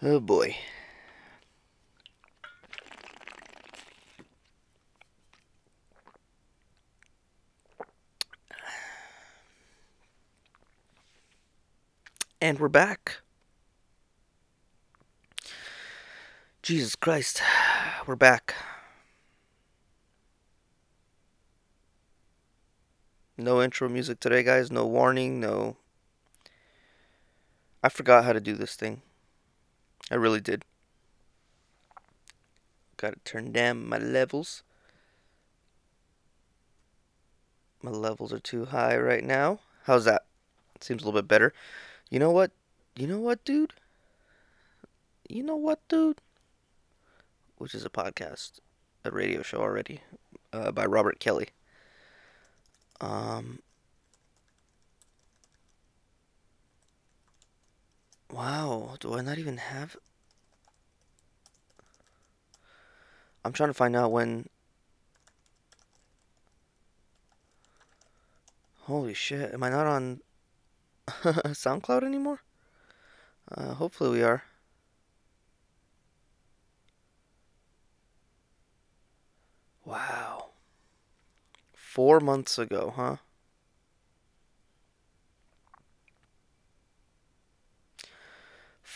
Oh boy. And we're back. Jesus Christ. We're back. No intro music today, guys. No warning. No. I forgot how to do this thing. I really did. Gotta turn down my levels. My levels are too high right now. How's that? Seems a little bit better. You know what? You know what, dude? You know what, dude? Which is a podcast, a radio show already, uh, by Robert Kelly. Um. Wow, do I not even have? I'm trying to find out when. Holy shit, am I not on SoundCloud anymore? Uh, hopefully we are. Wow. Four months ago, huh?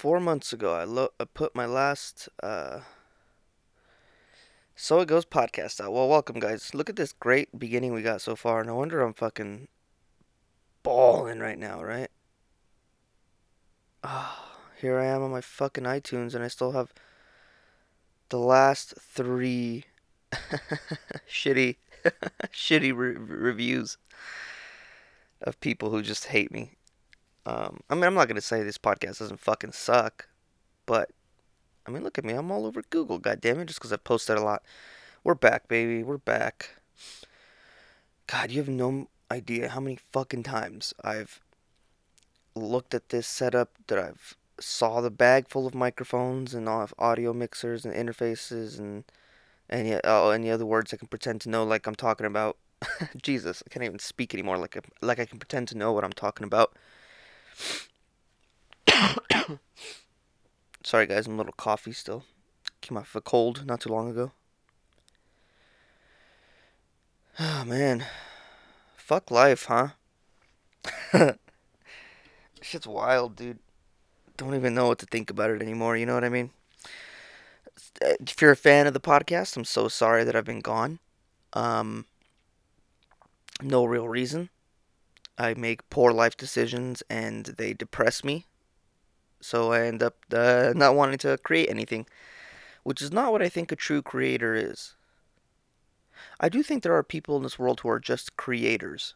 Four months ago, I, lo- I put my last uh, So It Goes podcast out. Well, welcome, guys. Look at this great beginning we got so far. No wonder I'm fucking balling right now, right? Ah, here I am on my fucking iTunes, and I still have the last three shitty, shitty re- reviews of people who just hate me. Um, I mean, I'm not gonna say this podcast doesn't fucking suck, but I mean, look at me. I'm all over Google. God damn it, just because I posted a lot. We're back, baby. We're back. God, you have no idea how many fucking times I've looked at this setup that I've saw the bag full of microphones and all of audio mixers and interfaces and any oh any other words I can pretend to know like I'm talking about. Jesus, I can't even speak anymore. Like like I can pretend to know what I'm talking about. Sorry guys, I'm a little coffee still. Came off a cold not too long ago. Oh man. Fuck life, huh? Shit's wild, dude. Don't even know what to think about it anymore, you know what I mean? If you're a fan of the podcast, I'm so sorry that I've been gone. Um no real reason. I make poor life decisions and they depress me. So I end up uh, not wanting to create anything, which is not what I think a true creator is. I do think there are people in this world who are just creators.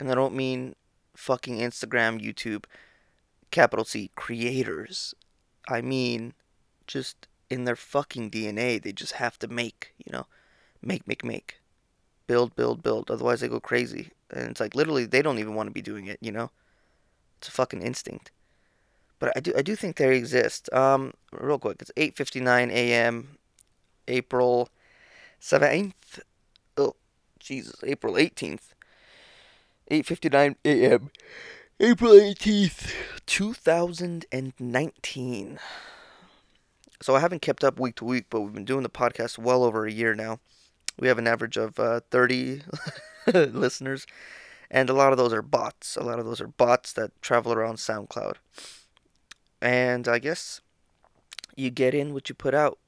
And I don't mean fucking Instagram, YouTube, capital C, creators. I mean just in their fucking DNA, they just have to make, you know, make, make, make. Build, build, build. Otherwise, they go crazy. And it's like literally, they don't even want to be doing it, you know? It's a fucking instinct. But I do, I do think they exist. Um, real quick, it's 8:59 a.m. April 7th. Oh, Jesus, April 18th. 8:59 a.m. April 18th, 2019. So I haven't kept up week to week, but we've been doing the podcast well over a year now. We have an average of uh, 30 listeners, and a lot of those are bots. A lot of those are bots that travel around SoundCloud. And I guess you get in what you put out.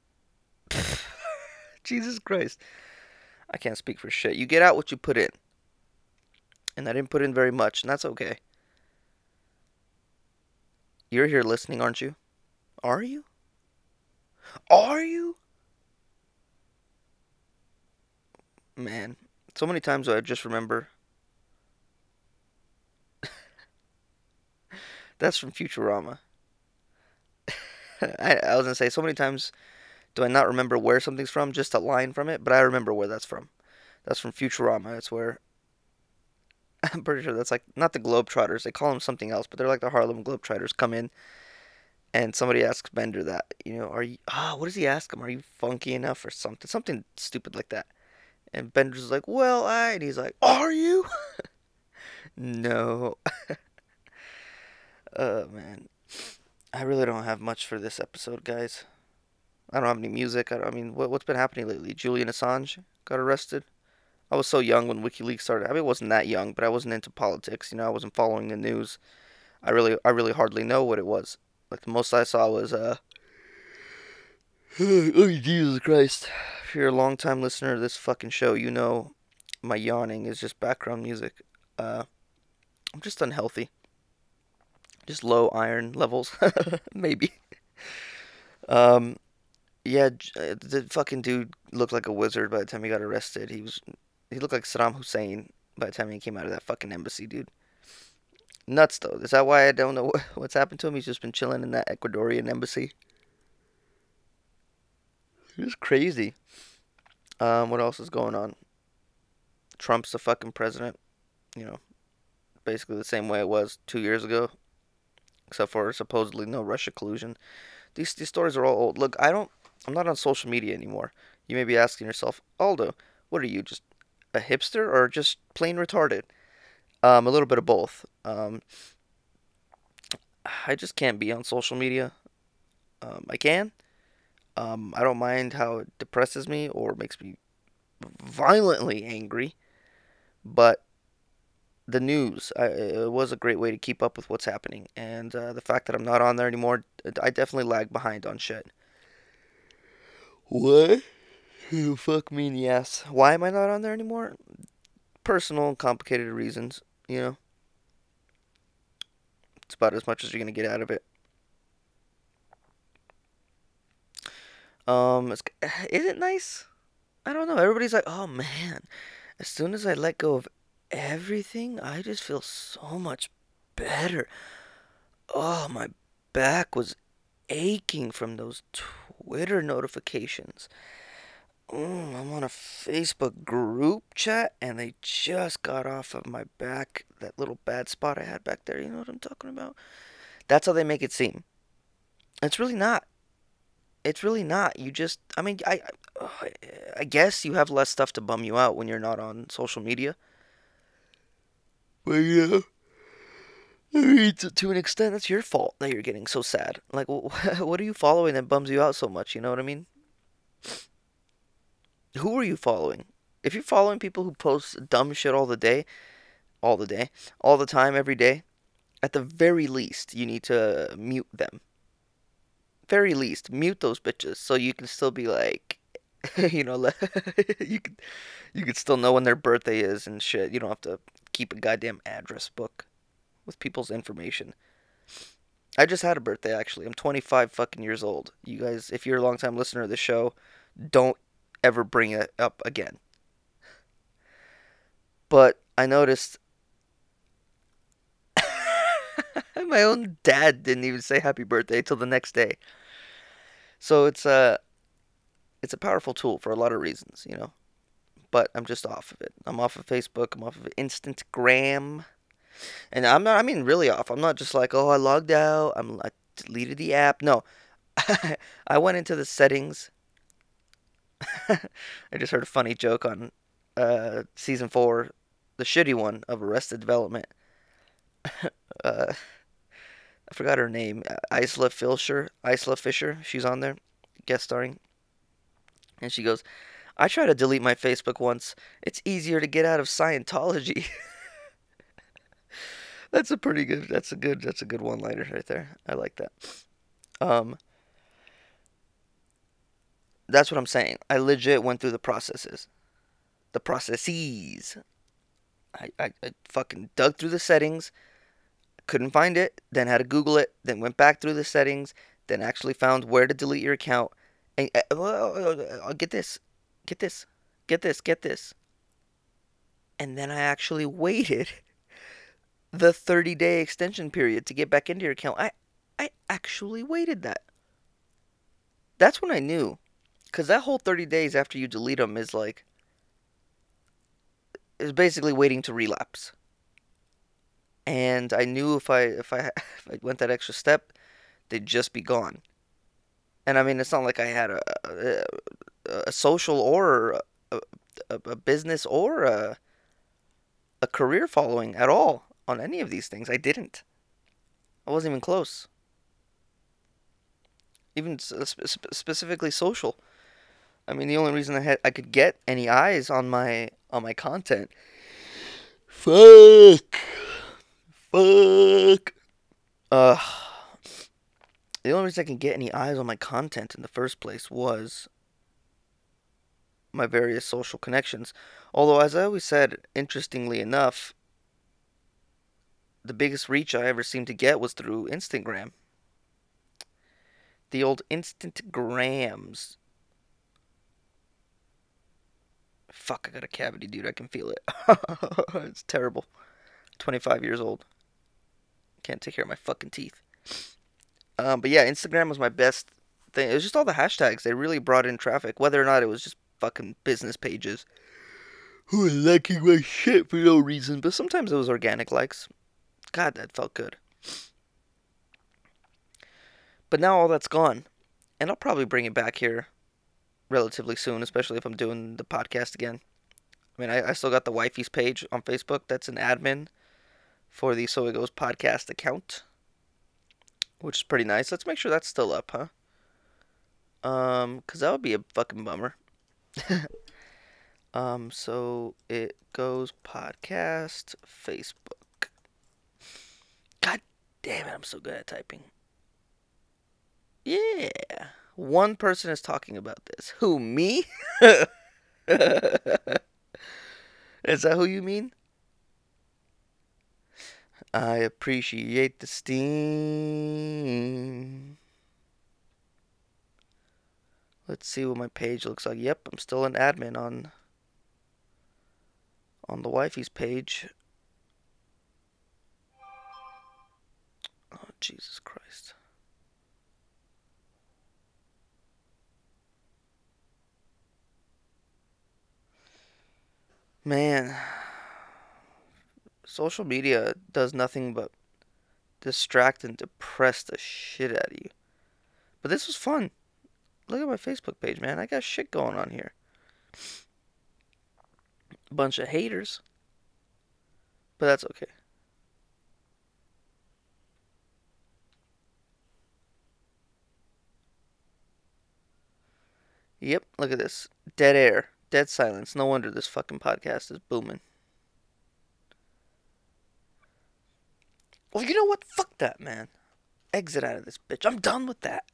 Jesus Christ. I can't speak for shit. You get out what you put in. And I didn't put in very much, and that's okay. You're here listening, aren't you? Are you? Are you? Man, so many times I just remember. That's from Futurama. I, I was gonna say so many times do I not remember where something's from, just a line from it, but I remember where that's from. That's from Futurama. That's where I'm pretty sure that's like not the Globetrotters. They call them something else, but they're like the Harlem Globetrotters come in and somebody asks Bender that, you know, are you ah, what does he ask him? Are you funky enough or something? Something stupid like that. And Bender's like, "Well, I," and he's like, "Are you?" no. oh man. I really don't have much for this episode, guys. I don't have any music. I, I mean, what, what's been happening lately? Julian Assange got arrested. I was so young when WikiLeaks started. I mean, I wasn't that young, but I wasn't into politics. You know, I wasn't following the news. I really, I really hardly know what it was. Like the most I saw was, uh, oh Jesus Christ! If you're a long time listener to this fucking show, you know my yawning is just background music. Uh, I'm just unhealthy. Just low iron levels, maybe. Um, yeah, uh, the fucking dude looked like a wizard by the time he got arrested. He was, he looked like Saddam Hussein by the time he came out of that fucking embassy, dude. Nuts though. Is that why I don't know what's happened to him? He's just been chilling in that Ecuadorian embassy. It's crazy. Um, what else is going on? Trump's the fucking president. You know, basically the same way it was two years ago, except for supposedly no Russia collusion. These these stories are all old. Look, I don't. I'm not on social media anymore. You may be asking yourself, Aldo, what are you, just a hipster or just plain retarded? Um, a little bit of both. Um, I just can't be on social media. Um, I can. Um, I don't mind how it depresses me or makes me violently angry, but the news I, it was a great way to keep up with what's happening, and uh, the fact that I'm not on there anymore, I definitely lag behind on shit. What? Fuck me ass. Why am I not on there anymore? Personal and complicated reasons, you know. It's about as much as you're gonna get out of it. Um, is it nice? I don't know. Everybody's like, oh man, as soon as I let go of everything, I just feel so much better. Oh, my back was aching from those Twitter notifications. Mm, I'm on a Facebook group chat and they just got off of my back, that little bad spot I had back there. You know what I'm talking about? That's how they make it seem. It's really not. It's really not. You just, I mean, I, I guess you have less stuff to bum you out when you're not on social media. But yeah, I mean, to, to an extent, that's your fault that you're getting so sad. Like, what are you following that bums you out so much? You know what I mean? Who are you following? If you're following people who post dumb shit all the day, all the day, all the time, every day, at the very least, you need to mute them. Very least, mute those bitches so you can still be like, you know, you can, you can still know when their birthday is and shit. You don't have to keep a goddamn address book with people's information. I just had a birthday actually. I'm 25 fucking years old. You guys, if you're a long time listener of the show, don't ever bring it up again. But I noticed my own dad didn't even say happy birthday till the next day. So it's a it's a powerful tool for a lot of reasons, you know. But I'm just off of it. I'm off of Facebook. I'm off of Instagram. And I'm not. I mean, really off. I'm not just like, oh, I logged out. I'm. I deleted the app. No, I went into the settings. I just heard a funny joke on uh, season four, the shitty one of Arrested Development. Uh, I forgot her name. Isla Fisher. Isla Fisher. She's on there, guest starring. And she goes, I tried to delete my Facebook once. It's easier to get out of Scientology. that's a pretty good. That's a good. That's a good one-liner right there. I like that. Um. That's what I'm saying. I legit went through the processes, the processes. I, I, I fucking dug through the settings, couldn't find it, then had to Google it, then went back through the settings, then actually found where to delete your account. And uh, uh, get this, get this, get this, get this. And then I actually waited the 30 day extension period to get back into your account. I, I actually waited that. That's when I knew. Because that whole 30 days after you delete them is like, is basically waiting to relapse and I knew if I if I if I went that extra step, they'd just be gone. And I mean, it's not like I had a a, a social or a, a, a business or a a career following at all on any of these things. I didn't. I wasn't even close. even sp- specifically social. I mean, the only reason I had I could get any eyes on my on my content. Fuck. Fuck. Uh. The only reason I can get any eyes on my content in the first place was my various social connections. Although, as I always said, interestingly enough, the biggest reach I ever seemed to get was through Instagram. The old Instagrams. Fuck, I got a cavity, dude. I can feel it. it's terrible. 25 years old. Can't take care of my fucking teeth. Um, but yeah, Instagram was my best thing. It was just all the hashtags. They really brought in traffic, whether or not it was just fucking business pages who are liking my shit for no reason. But sometimes it was organic likes. God, that felt good. But now all that's gone. And I'll probably bring it back here relatively soon, especially if I'm doing the podcast again. I mean, I, I still got the wifey's page on Facebook. That's an admin for the So It Goes podcast account, which is pretty nice. Let's make sure that's still up, huh? Um, cause that would be a fucking bummer. um, so it goes podcast Facebook. God damn it, I'm so good at typing. Yeah. One person is talking about this. Who, me? is that who you mean? I appreciate the steam. Let's see what my page looks like. Yep, I'm still an admin on on the wifey's page. Oh, Jesus Christ. Man, social media does nothing but distract and depress the shit out of you. But this was fun. Look at my Facebook page, man. I got shit going on here. Bunch of haters. But that's okay. Yep, look at this. Dead air. Dead silence. No wonder this fucking podcast is booming. Well, you know what? Fuck that, man. Exit out of this bitch. I'm done with that.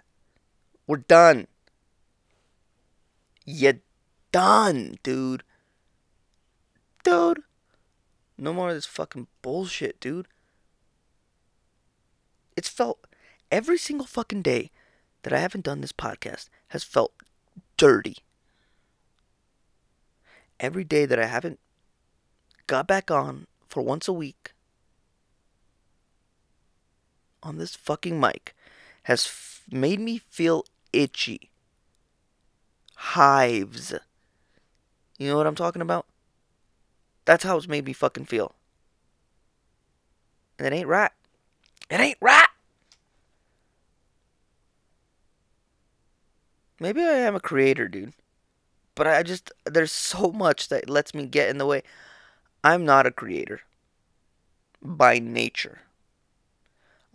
We're done. You're done, dude. Dude. No more of this fucking bullshit, dude. It's felt every single fucking day that I haven't done this podcast has felt dirty. Every day that I haven't got back on for once a week on this fucking mic has f- made me feel itchy hives. You know what I'm talking about? That's how it's made me fucking feel. And it ain't right. It ain't right. Maybe I am a creator, dude. But I just, there's so much that lets me get in the way. I'm not a creator by nature.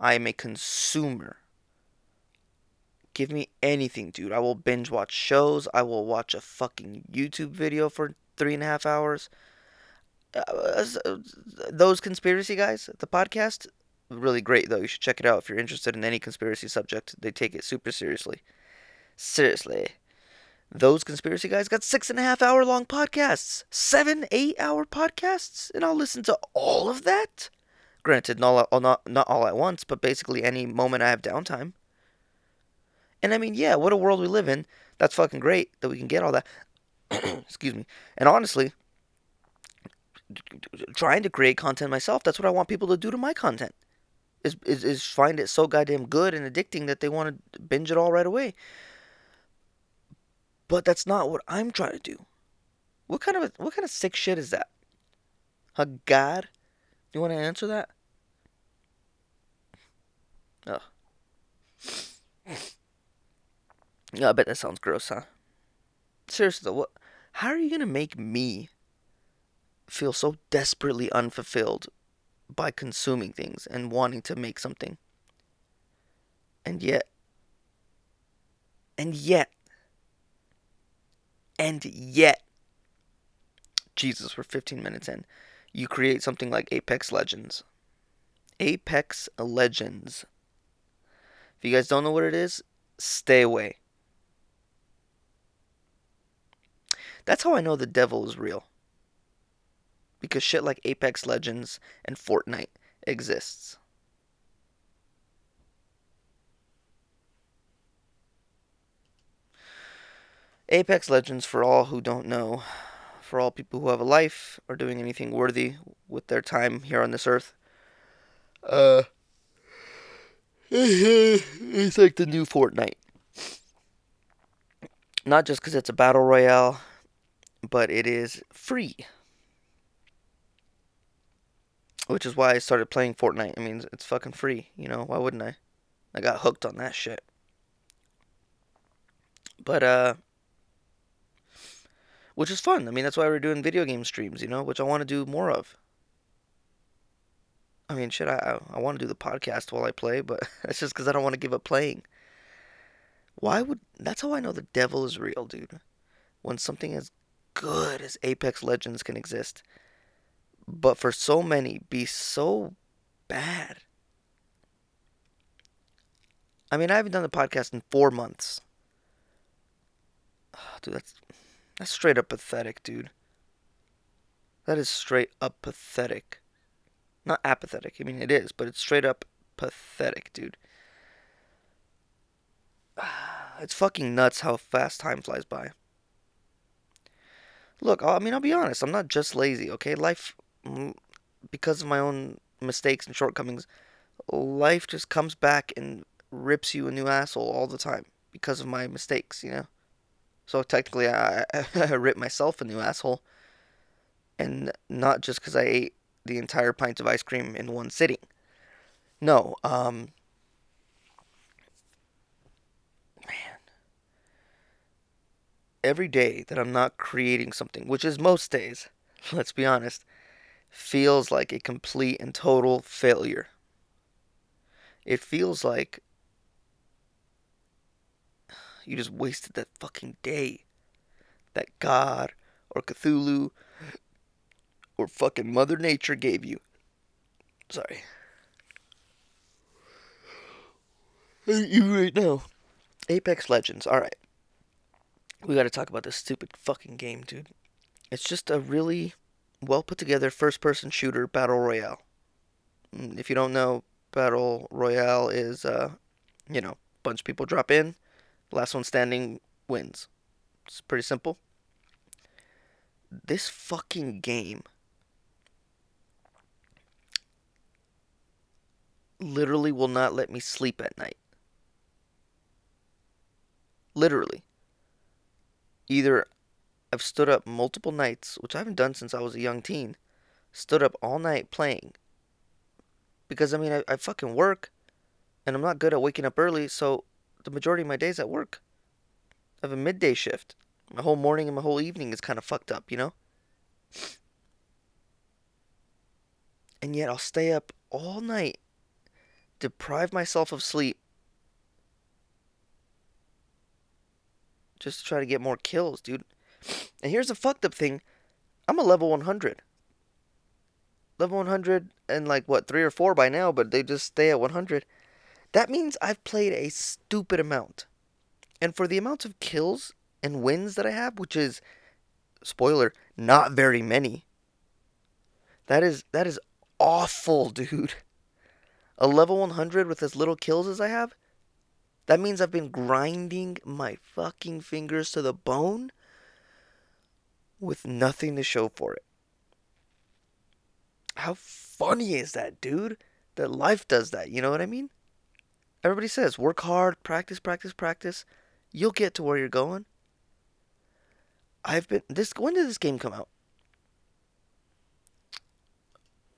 I am a consumer Give me anything, dude. I will binge watch shows. I will watch a fucking YouTube video for three and a half hours. Uh, those conspiracy guys, the podcast, really great though. You should check it out if you're interested in any conspiracy subject. They take it super seriously. Seriously. Those conspiracy guys got six and a half hour long podcasts, seven, eight hour podcasts, and I'll listen to all of that. Granted, not, all, not, not all at once, but basically any moment I have downtime. And I mean, yeah, what a world we live in. That's fucking great that we can get all that. Excuse me. And honestly, trying to create content myself, that's what I want people to do to my content. Is, is, is find it so goddamn good and addicting that they want to binge it all right away. But that's not what I'm trying to do. What kind of a, what kind of sick shit is that? A god? You want to answer that? Oh. Yeah, I bet that sounds gross, huh? Seriously though, what? How are you gonna make me feel so desperately unfulfilled by consuming things and wanting to make something, and yet And yet, and yet, Jesus, we're 15 minutes in. You create something like Apex Legends. Apex Legends. If you guys don't know what it is, stay away. That's how I know the devil is real. Because shit like Apex Legends and Fortnite exists. Apex Legends, for all who don't know, for all people who have a life or doing anything worthy with their time here on this earth, uh, it's like the new Fortnite. Not just because it's a battle royale, but it is free. Which is why I started playing Fortnite. I mean, it's fucking free, you know? Why wouldn't I? I got hooked on that shit. But, uh, which is fun. I mean, that's why we're doing video game streams, you know, which I want to do more of. I mean, shit, I I want to do the podcast while I play, but that's just because I don't want to give up playing. Why would that's how I know the devil is real, dude? When something as good as Apex Legends can exist, but for so many be so bad. I mean, I haven't done the podcast in four months. Oh, dude, that's that's straight up pathetic, dude. That is straight up pathetic. Not apathetic. I mean, it is, but it's straight up pathetic, dude. It's fucking nuts how fast time flies by. Look, I mean, I'll be honest. I'm not just lazy, okay? Life, because of my own mistakes and shortcomings, life just comes back and rips you a new asshole all the time because of my mistakes, you know? So technically, I, I rip myself a new asshole. And not just because I ate the entire pint of ice cream in one sitting. No, um, man, every day that I'm not creating something, which is most days, let's be honest, feels like a complete and total failure. It feels like you just wasted that fucking day that God or Cthulhu or fucking Mother Nature gave you. Sorry. You right now. Apex Legends. Alright. We gotta talk about this stupid fucking game, dude. It's just a really well put together first person shooter battle royale. Mm, if you don't know, battle royale is, uh, you know, bunch of people drop in, last one standing wins. It's pretty simple. This fucking game literally will not let me sleep at night. Literally. Either I've stood up multiple nights, which I haven't done since I was a young teen, stood up all night playing. Because, I mean, I, I fucking work, and I'm not good at waking up early, so the majority of my days at work. I have a midday shift. My whole morning and my whole evening is kind of fucked up, you know? And yet I'll stay up all night deprive myself of sleep just to try to get more kills, dude. And here's the fucked up thing I'm a level 100. Level 100 and like what, 3 or 4 by now, but they just stay at 100. That means I've played a stupid amount. And for the amount of kills and wins that I have, which is spoiler, not very many. That is that is awful, dude a level 100 with as little kills as I have, that means I've been grinding my fucking fingers to the bone with nothing to show for it. How funny is that, dude? That life does that, you know what I mean? Everybody says work hard, practice, practice, practice. You'll get to where you're going. I've been this when did this game come out?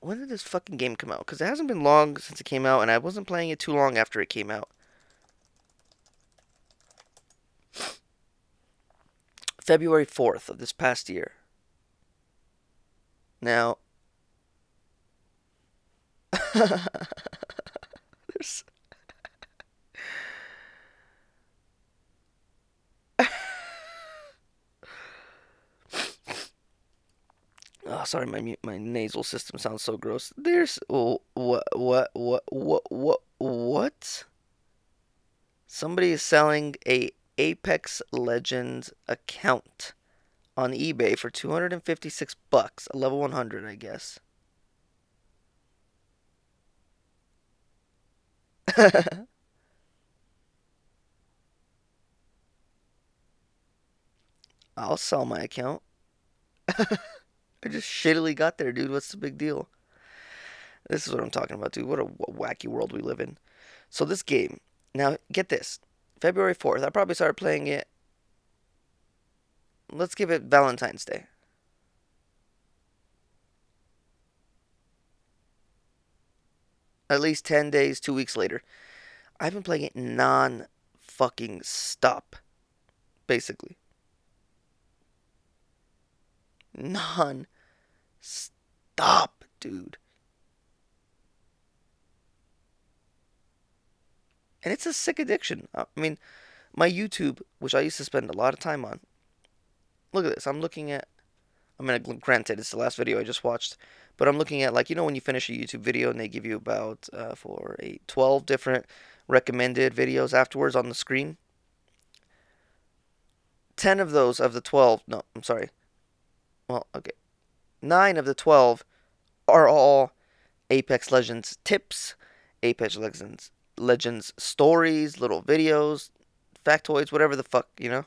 when did this fucking game come out? Because it hasn't been long since it came out, and I wasn't playing it too long after it came out. February 4th of this past year. Now, there's. Oh, sorry, my my nasal system sounds so gross. There's oh, what what what what what what? Somebody is selling a Apex Legends account on eBay for 256 bucks, a level 100, I guess. I'll sell my account. I just shittily got there, dude. What's the big deal? This is what I'm talking about, dude. What a wacky world we live in. So this game, now get this, February 4th. I probably started playing it. Let's give it Valentine's Day. At least 10 days, two weeks later. I've been playing it non fucking stop, basically. Non stop, dude. And it's a sick addiction. I mean, my YouTube, which I used to spend a lot of time on. Look at this. I'm looking at. I mean, granted, it's the last video I just watched, but I'm looking at like you know when you finish a YouTube video and they give you about uh, a 12 different recommended videos afterwards on the screen. 10 of those of the 12, no, I'm sorry. Well, okay. 9 of the 12 are all Apex Legends tips, Apex Legends Legends stories, little videos, factoids, whatever the fuck, you know?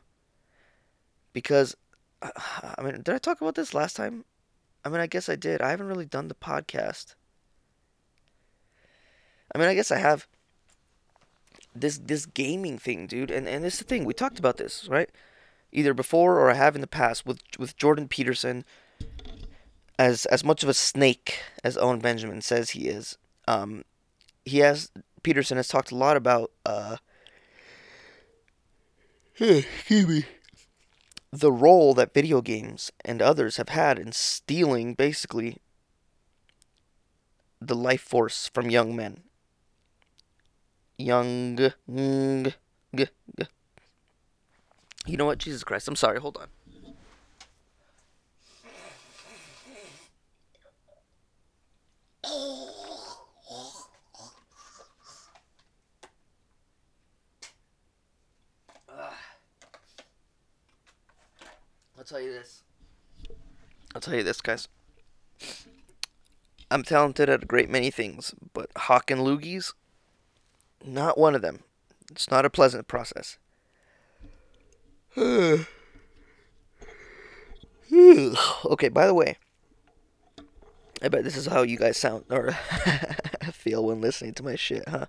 Because I mean, did I talk about this last time? I mean, I guess I did. I haven't really done the podcast. I mean, I guess I have this this gaming thing, dude. And and it's the thing we talked about this, right? Either before or I have in the past with with Jordan Peterson. As as much of a snake as Owen Benjamin says he is, um, he has Peterson has talked a lot about uh, the role that video games and others have had in stealing basically the life force from young men young. You know what? Jesus Christ. I'm sorry. Hold on. I'll tell you this. I'll tell you this, guys. I'm talented at a great many things, but hawking loogies, not one of them. It's not a pleasant process. okay, by the way, I bet this is how you guys sound or feel when listening to my shit, huh?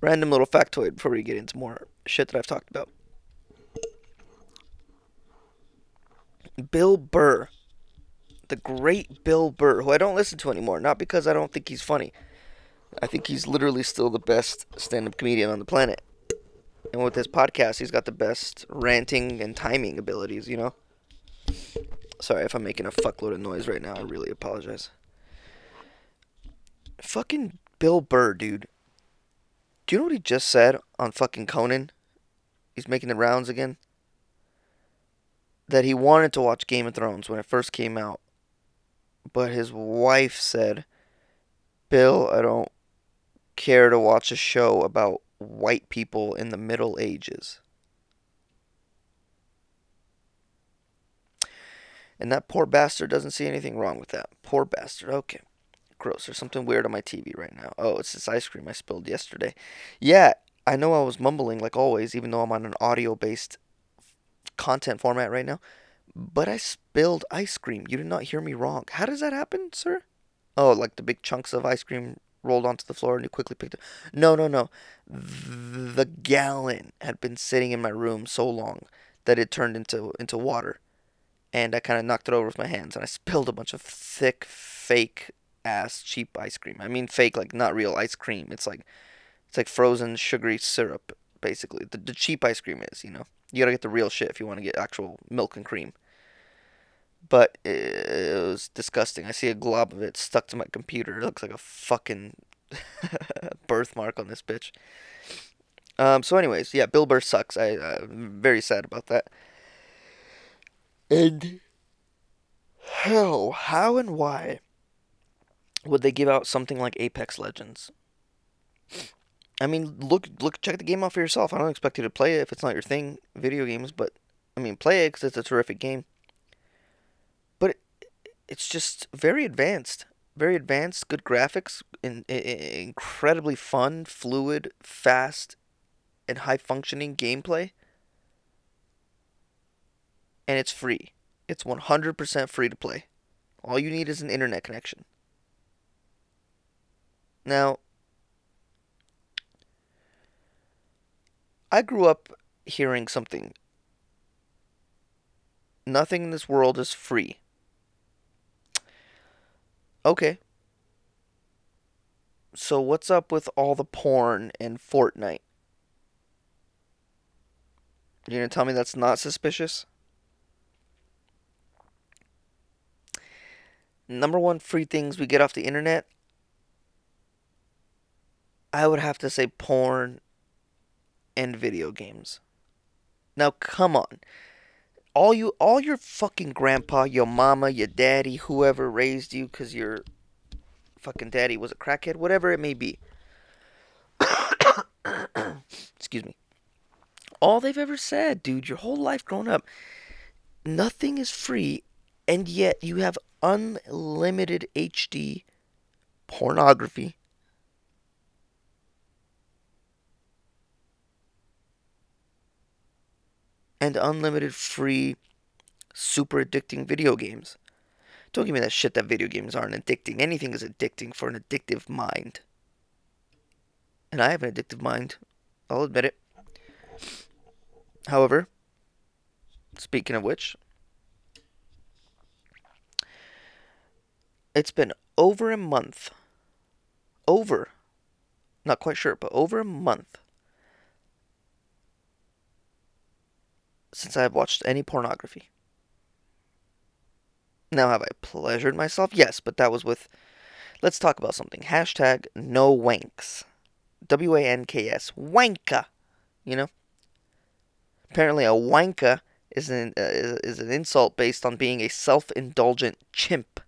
Random little factoid before we get into more shit that I've talked about. Bill Burr, the great Bill Burr, who I don't listen to anymore, not because I don't think he's funny I think he's literally still the best stand up comedian on the planet. And with his podcast, he's got the best ranting and timing abilities, you know? Sorry if I'm making a fuckload of noise right now. I really apologize. Fucking Bill Burr, dude. Do you know what he just said on fucking Conan? He's making the rounds again. That he wanted to watch Game of Thrones when it first came out. But his wife said, Bill, I don't care to watch a show about white people in the Middle Ages. And that poor bastard doesn't see anything wrong with that. Poor bastard. Okay. Gross. There's something weird on my TV right now. Oh, it's this ice cream I spilled yesterday. Yeah, I know I was mumbling like always, even though I'm on an audio based content format right now. But I spilled ice cream. You did not hear me wrong. How does that happen, sir? Oh, like the big chunks of ice cream rolled onto the floor and you quickly picked it. No, no, no. The gallon had been sitting in my room so long that it turned into into water, and I kind of knocked it over with my hands, and I spilled a bunch of thick, fake ass cheap ice cream. I mean, fake like not real ice cream. It's like it's like frozen sugary syrup, basically. The, the cheap ice cream is, you know. You gotta get the real shit if you want to get actual milk and cream but it was disgusting. I see a glob of it stuck to my computer. It looks like a fucking birthmark on this bitch. Um, so, anyways, yeah, Bill Burr sucks. I, I'm very sad about that. And Hell, how and why would they give out something like Apex Legends? I mean, look, look, check the game out for yourself. I don't expect you to play it if it's not your thing, video games. But I mean, play it because it's a terrific game. But it, it's just very advanced, very advanced, good graphics, in, in, incredibly fun, fluid, fast, and high functioning gameplay. And it's free. It's 100% free to play. All you need is an internet connection. Now, I grew up hearing something. Nothing in this world is free. Okay. So what's up with all the porn and Fortnite? You're gonna tell me that's not suspicious? Number one free things we get off the internet. I would have to say porn and video games. Now come on. All you all your fucking grandpa, your mama, your daddy, whoever raised you cuz your fucking daddy was a crackhead, whatever it may be. Excuse me. All they've ever said, dude, your whole life growing up, nothing is free and yet you have unlimited HD pornography and unlimited free super addicting video games. Don't give me that shit that video games aren't addicting. Anything is addicting for an addictive mind. And I have an addictive mind. I'll admit it. However, speaking of which, it's been over a month. Over. Not quite sure, but over a month since I have watched any pornography. Now, have I pleasured myself? Yes, but that was with. Let's talk about something. Hashtag no wanks. W A N K S. Wanka. You know? Apparently, a wanka is an, uh, is an insult based on being a self indulgent chimp.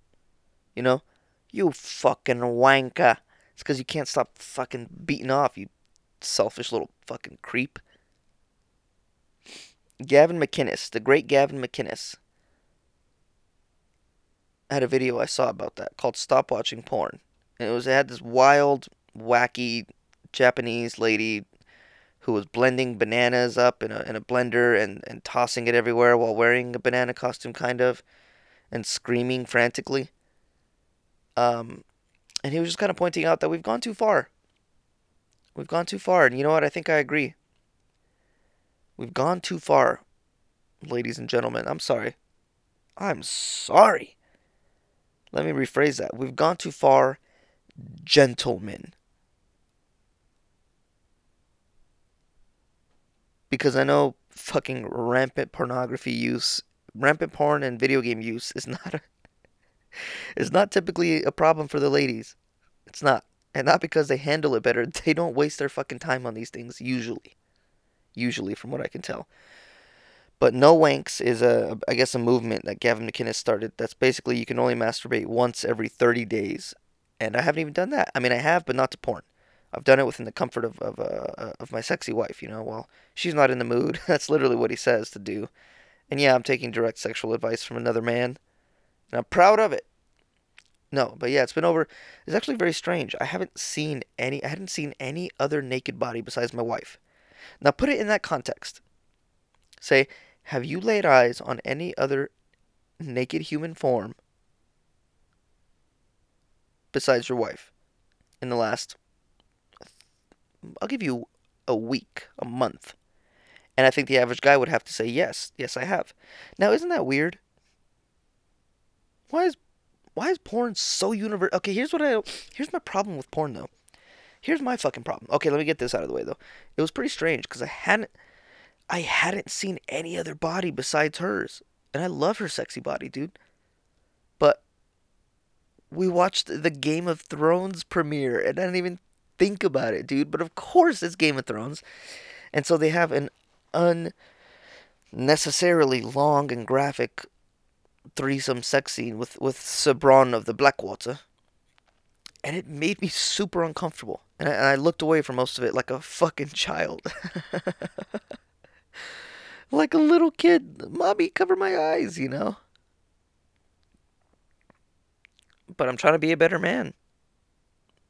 You know? You fucking wanka. It's because you can't stop fucking beating off, you selfish little fucking creep. Gavin McInnes, the great Gavin McInnes, had a video I saw about that called "Stop Watching Porn," and it was it had this wild, wacky Japanese lady who was blending bananas up in a in a blender and and tossing it everywhere while wearing a banana costume, kind of, and screaming frantically. Um, and he was just kind of pointing out that we've gone too far. We've gone too far, and you know what? I think I agree. We've gone too far, ladies and gentlemen. I'm sorry. I'm sorry. Let me rephrase that. We've gone too far, gentlemen. Because I know fucking rampant pornography use, rampant porn and video game use is not a, is not typically a problem for the ladies. It's not. And not because they handle it better. They don't waste their fucking time on these things usually usually, from what I can tell. But no wanks is a, I guess, a movement that Gavin McInnes started. That's basically you can only masturbate once every 30 days, and I haven't even done that. I mean, I have, but not to porn. I've done it within the comfort of of, uh, of my sexy wife. You know, well, she's not in the mood. That's literally what he says to do. And yeah, I'm taking direct sexual advice from another man, and I'm proud of it. No, but yeah, it's been over. It's actually very strange. I haven't seen any. I hadn't seen any other naked body besides my wife. Now put it in that context. Say, have you laid eyes on any other naked human form besides your wife in the last, I'll give you a week, a month? And I think the average guy would have to say, yes, yes, I have. Now, isn't that weird? Why is why is porn so universal? Okay, here's what I here's my problem with porn though. Here's my fucking problem. Okay, let me get this out of the way though. It was pretty strange because I hadn't I hadn't seen any other body besides hers. And I love her sexy body, dude. But we watched the Game of Thrones premiere and I didn't even think about it, dude. But of course it's Game of Thrones. And so they have an unnecessarily long and graphic threesome sex scene with with Ser Bronn of the Blackwater, and it made me super uncomfortable. And I, and I looked away for most of it like a fucking child, like a little kid. Mommy, cover my eyes, you know. But I'm trying to be a better man.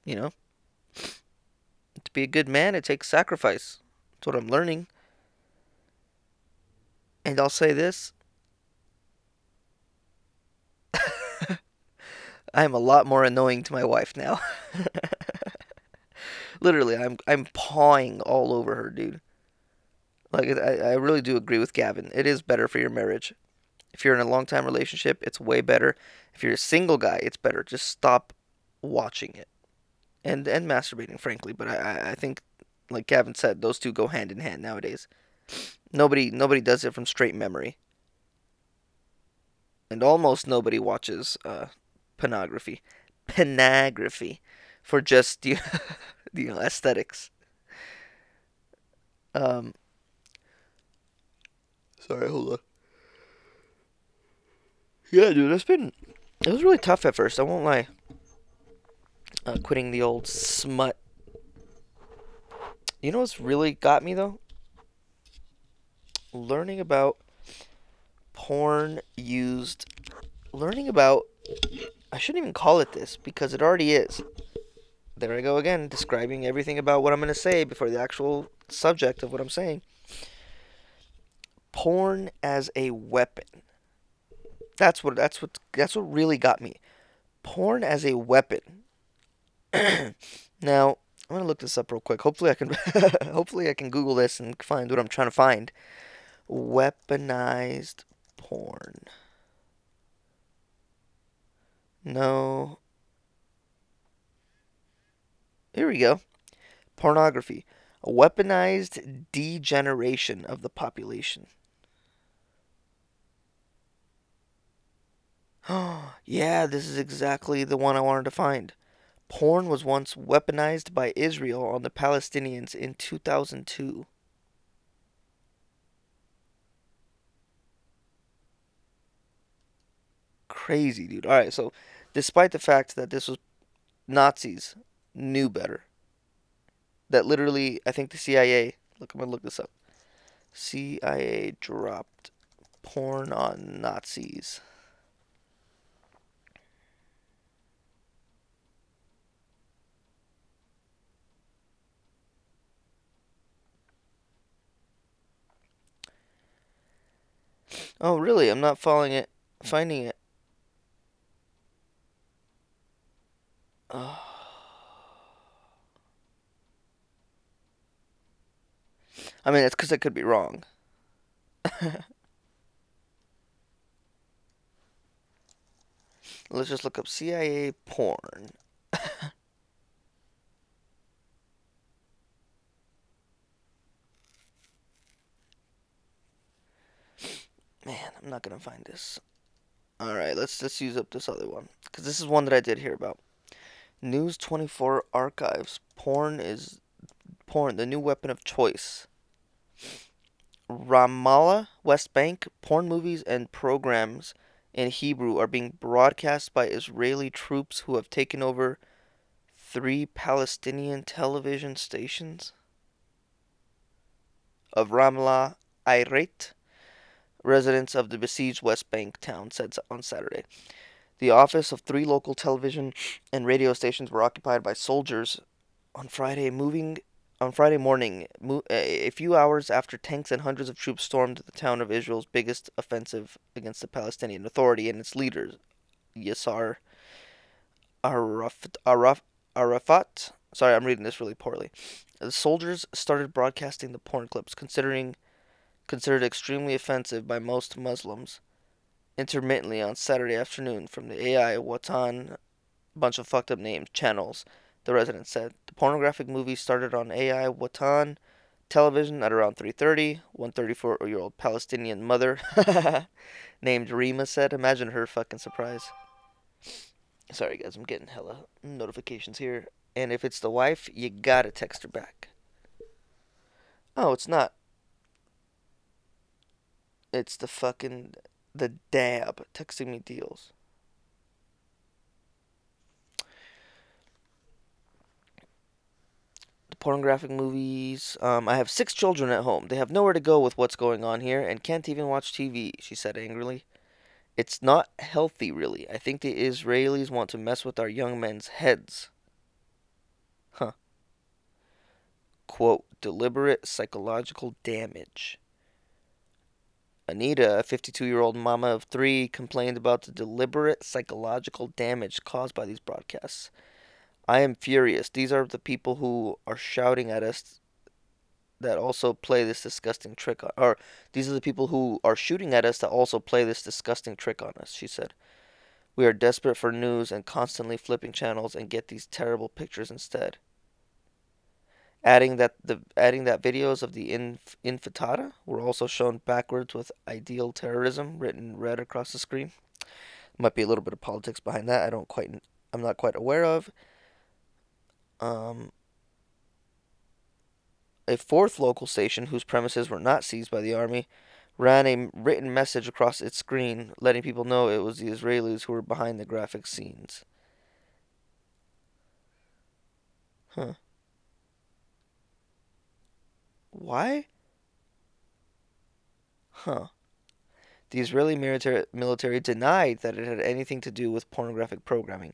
You know. To be a good man, it takes sacrifice. That's what I'm learning. And I'll say this I am a lot more annoying to my wife now. Literally, I'm I'm pawing all over her, dude. Like I, I really do agree with Gavin. It is better for your marriage. If you're in a long time relationship, it's way better. If you're a single guy, it's better. Just stop watching it. And and masturbating, frankly. But I, I think like Gavin said, those two go hand in hand nowadays. Nobody nobody does it from straight memory. And almost nobody watches uh, pornography. Pornography for just you you know aesthetics. Um Sorry, hold on. Yeah, dude, it's been it was really tough at first, I won't lie. Uh, quitting the old smut. You know what's really got me though? learning about porn used learning about I shouldn't even call it this because it already is. There I go again, describing everything about what I'm going to say before the actual subject of what I'm saying. Porn as a weapon. That's what that's what that's what really got me. Porn as a weapon. now, I'm going to look this up real quick. Hopefully I can hopefully I can Google this and find what I'm trying to find weaponized porn. No. Here we go. Pornography. A weaponized degeneration of the population. Oh, yeah, this is exactly the one I wanted to find. Porn was once weaponized by Israel on the Palestinians in 2002. Crazy, dude. All right, so despite the fact that this was Nazis knew better, that literally, I think the CIA. Look, I'm gonna look this up. CIA dropped porn on Nazis. Oh, really? I'm not following it, finding it. I mean, it's because I could be wrong. Let's just look up CIA porn. Man, I'm not gonna find this. All right, let's just use up this other one because this is one that I did hear about. News 24 archives. Porn is porn, the new weapon of choice. Ramallah, West Bank, porn movies and programs in Hebrew are being broadcast by Israeli troops who have taken over three Palestinian television stations. Of Ramallah Eiret, residents of the besieged West Bank town said on Saturday. The office of three local television and radio stations were occupied by soldiers on Friday, moving on Friday morning, a few hours after tanks and hundreds of troops stormed the town of Israel's biggest offensive against the Palestinian Authority and its leaders, Yasser Arafat. Arafat. Sorry, I'm reading this really poorly. The soldiers started broadcasting the porn clips, considering considered extremely offensive by most Muslims intermittently on Saturday afternoon from the AI Watan bunch of fucked up names channels, the resident said. The pornographic movie started on AI Watan television at around 3.30. One 34-year-old Palestinian mother named Rima said. Imagine her fucking surprise. Sorry guys, I'm getting hella notifications here. And if it's the wife, you gotta text her back. Oh, it's not. It's the fucking the dab texting me deals. The pornographic movies. Um, I have six children at home. They have nowhere to go with what's going on here and can't even watch TV, she said angrily. It's not healthy, really. I think the Israelis want to mess with our young men's heads. Huh. Quote, deliberate psychological damage. Anita, a 52 year old mama of three, complained about the deliberate psychological damage caused by these broadcasts. I am furious. These are the people who are shouting at us that also play this disgusting trick on or these are the people who are shooting at us that also play this disgusting trick on us, she said. We are desperate for news and constantly flipping channels and get these terrible pictures instead adding that the adding that videos of the inf, intifada were also shown backwards with ideal terrorism written red across the screen. Might be a little bit of politics behind that. I don't quite I'm not quite aware of. Um, a fourth local station whose premises were not seized by the army ran a written message across its screen letting people know it was the Israelis who were behind the graphic scenes. Huh. Why? Huh. The Israeli military denied that it had anything to do with pornographic programming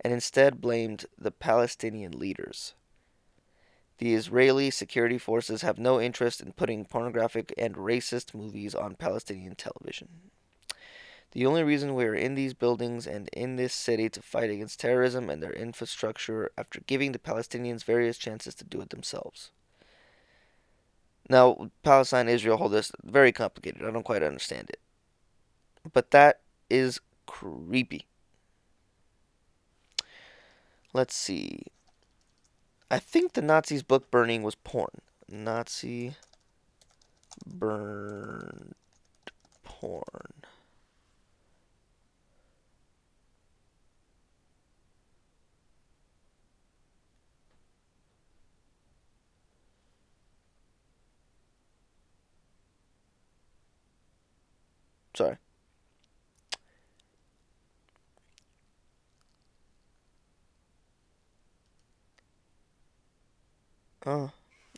and instead blamed the Palestinian leaders. The Israeli security forces have no interest in putting pornographic and racist movies on Palestinian television. The only reason we are in these buildings and in this city to fight against terrorism and their infrastructure after giving the Palestinians various chances to do it themselves. Now, Palestine, Israel hold this very complicated. I don't quite understand it. But that is creepy. Let's see. I think the Nazis' book burning was porn. Nazi burned porn. Sorry. Oh,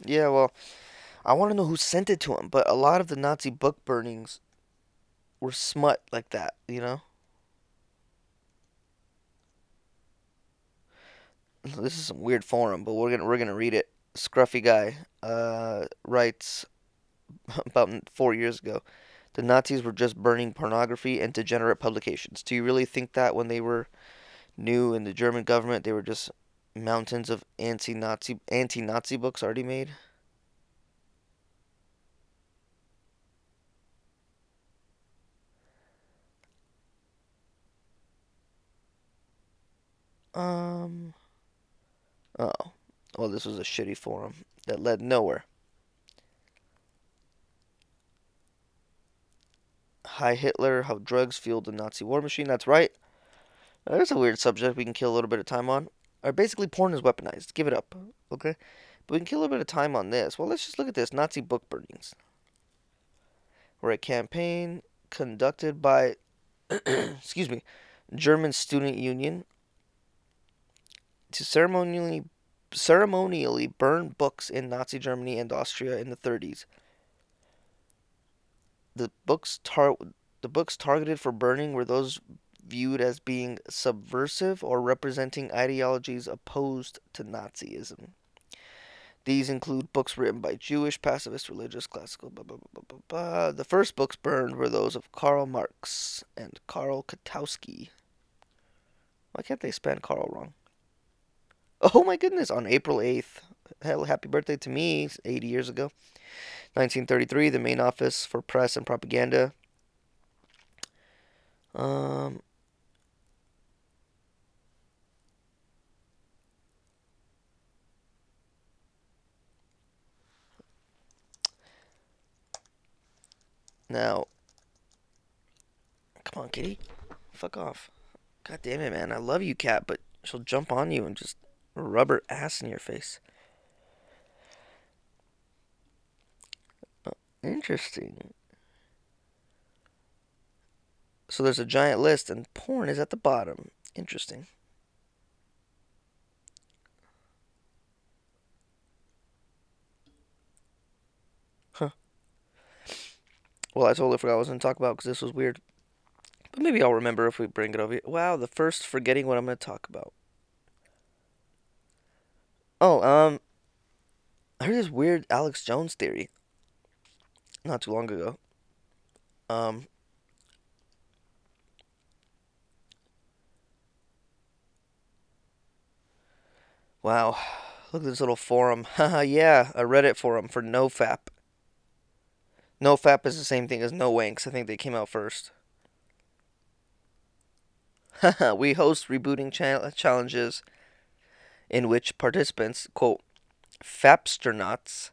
yeah, well, I want to know who sent it to him, but a lot of the Nazi book burnings were smut like that, you know? This is some weird forum, but we're gonna we're gonna read it. Scruffy guy uh, writes about four years ago. The Nazis were just burning pornography and degenerate publications. Do you really think that when they were new in the German government, they were just mountains of anti-Nazi anti-Nazi books already made? Um. Oh. Well, this was a shitty forum that led nowhere. High Hitler, how drugs fueled the Nazi war machine. That's right. That's a weird subject we can kill a little bit of time on. Or basically, porn is weaponized. Give it up, okay? But we can kill a little bit of time on this. Well, let's just look at this Nazi book burnings. Where a campaign conducted by, excuse me, German Student Union to ceremonially ceremonially burn books in Nazi Germany and Austria in the 30s the books tar- the books targeted for burning were those viewed as being subversive or representing ideologies opposed to Nazism. These include books written by Jewish, pacifist, religious, classical, blah, blah, blah, blah, blah. The first books burned were those of Karl Marx and Karl Kautsky. Why can't they spell Karl wrong? Oh my goodness, on April 8th. Hell, happy birthday to me, 80 years ago. 1933, the main office for press and propaganda. Um, now, come on, kitty. Fuck off. God damn it, man. I love you, cat, but she'll jump on you and just rub her ass in your face. Interesting. So there's a giant list, and porn is at the bottom. Interesting. Huh. Well, I totally forgot what I was going to talk about because this was weird. But maybe I'll remember if we bring it over. here. Wow, the first forgetting what I'm going to talk about. Oh, um, I heard this weird Alex Jones theory not too long ago. Um, wow, look at this little forum. Yeah, a Reddit forum for NoFap. NoFap is the same thing as No Wanks. I think they came out first. We host rebooting cha- challenges in which participants, quote, fapstronauts,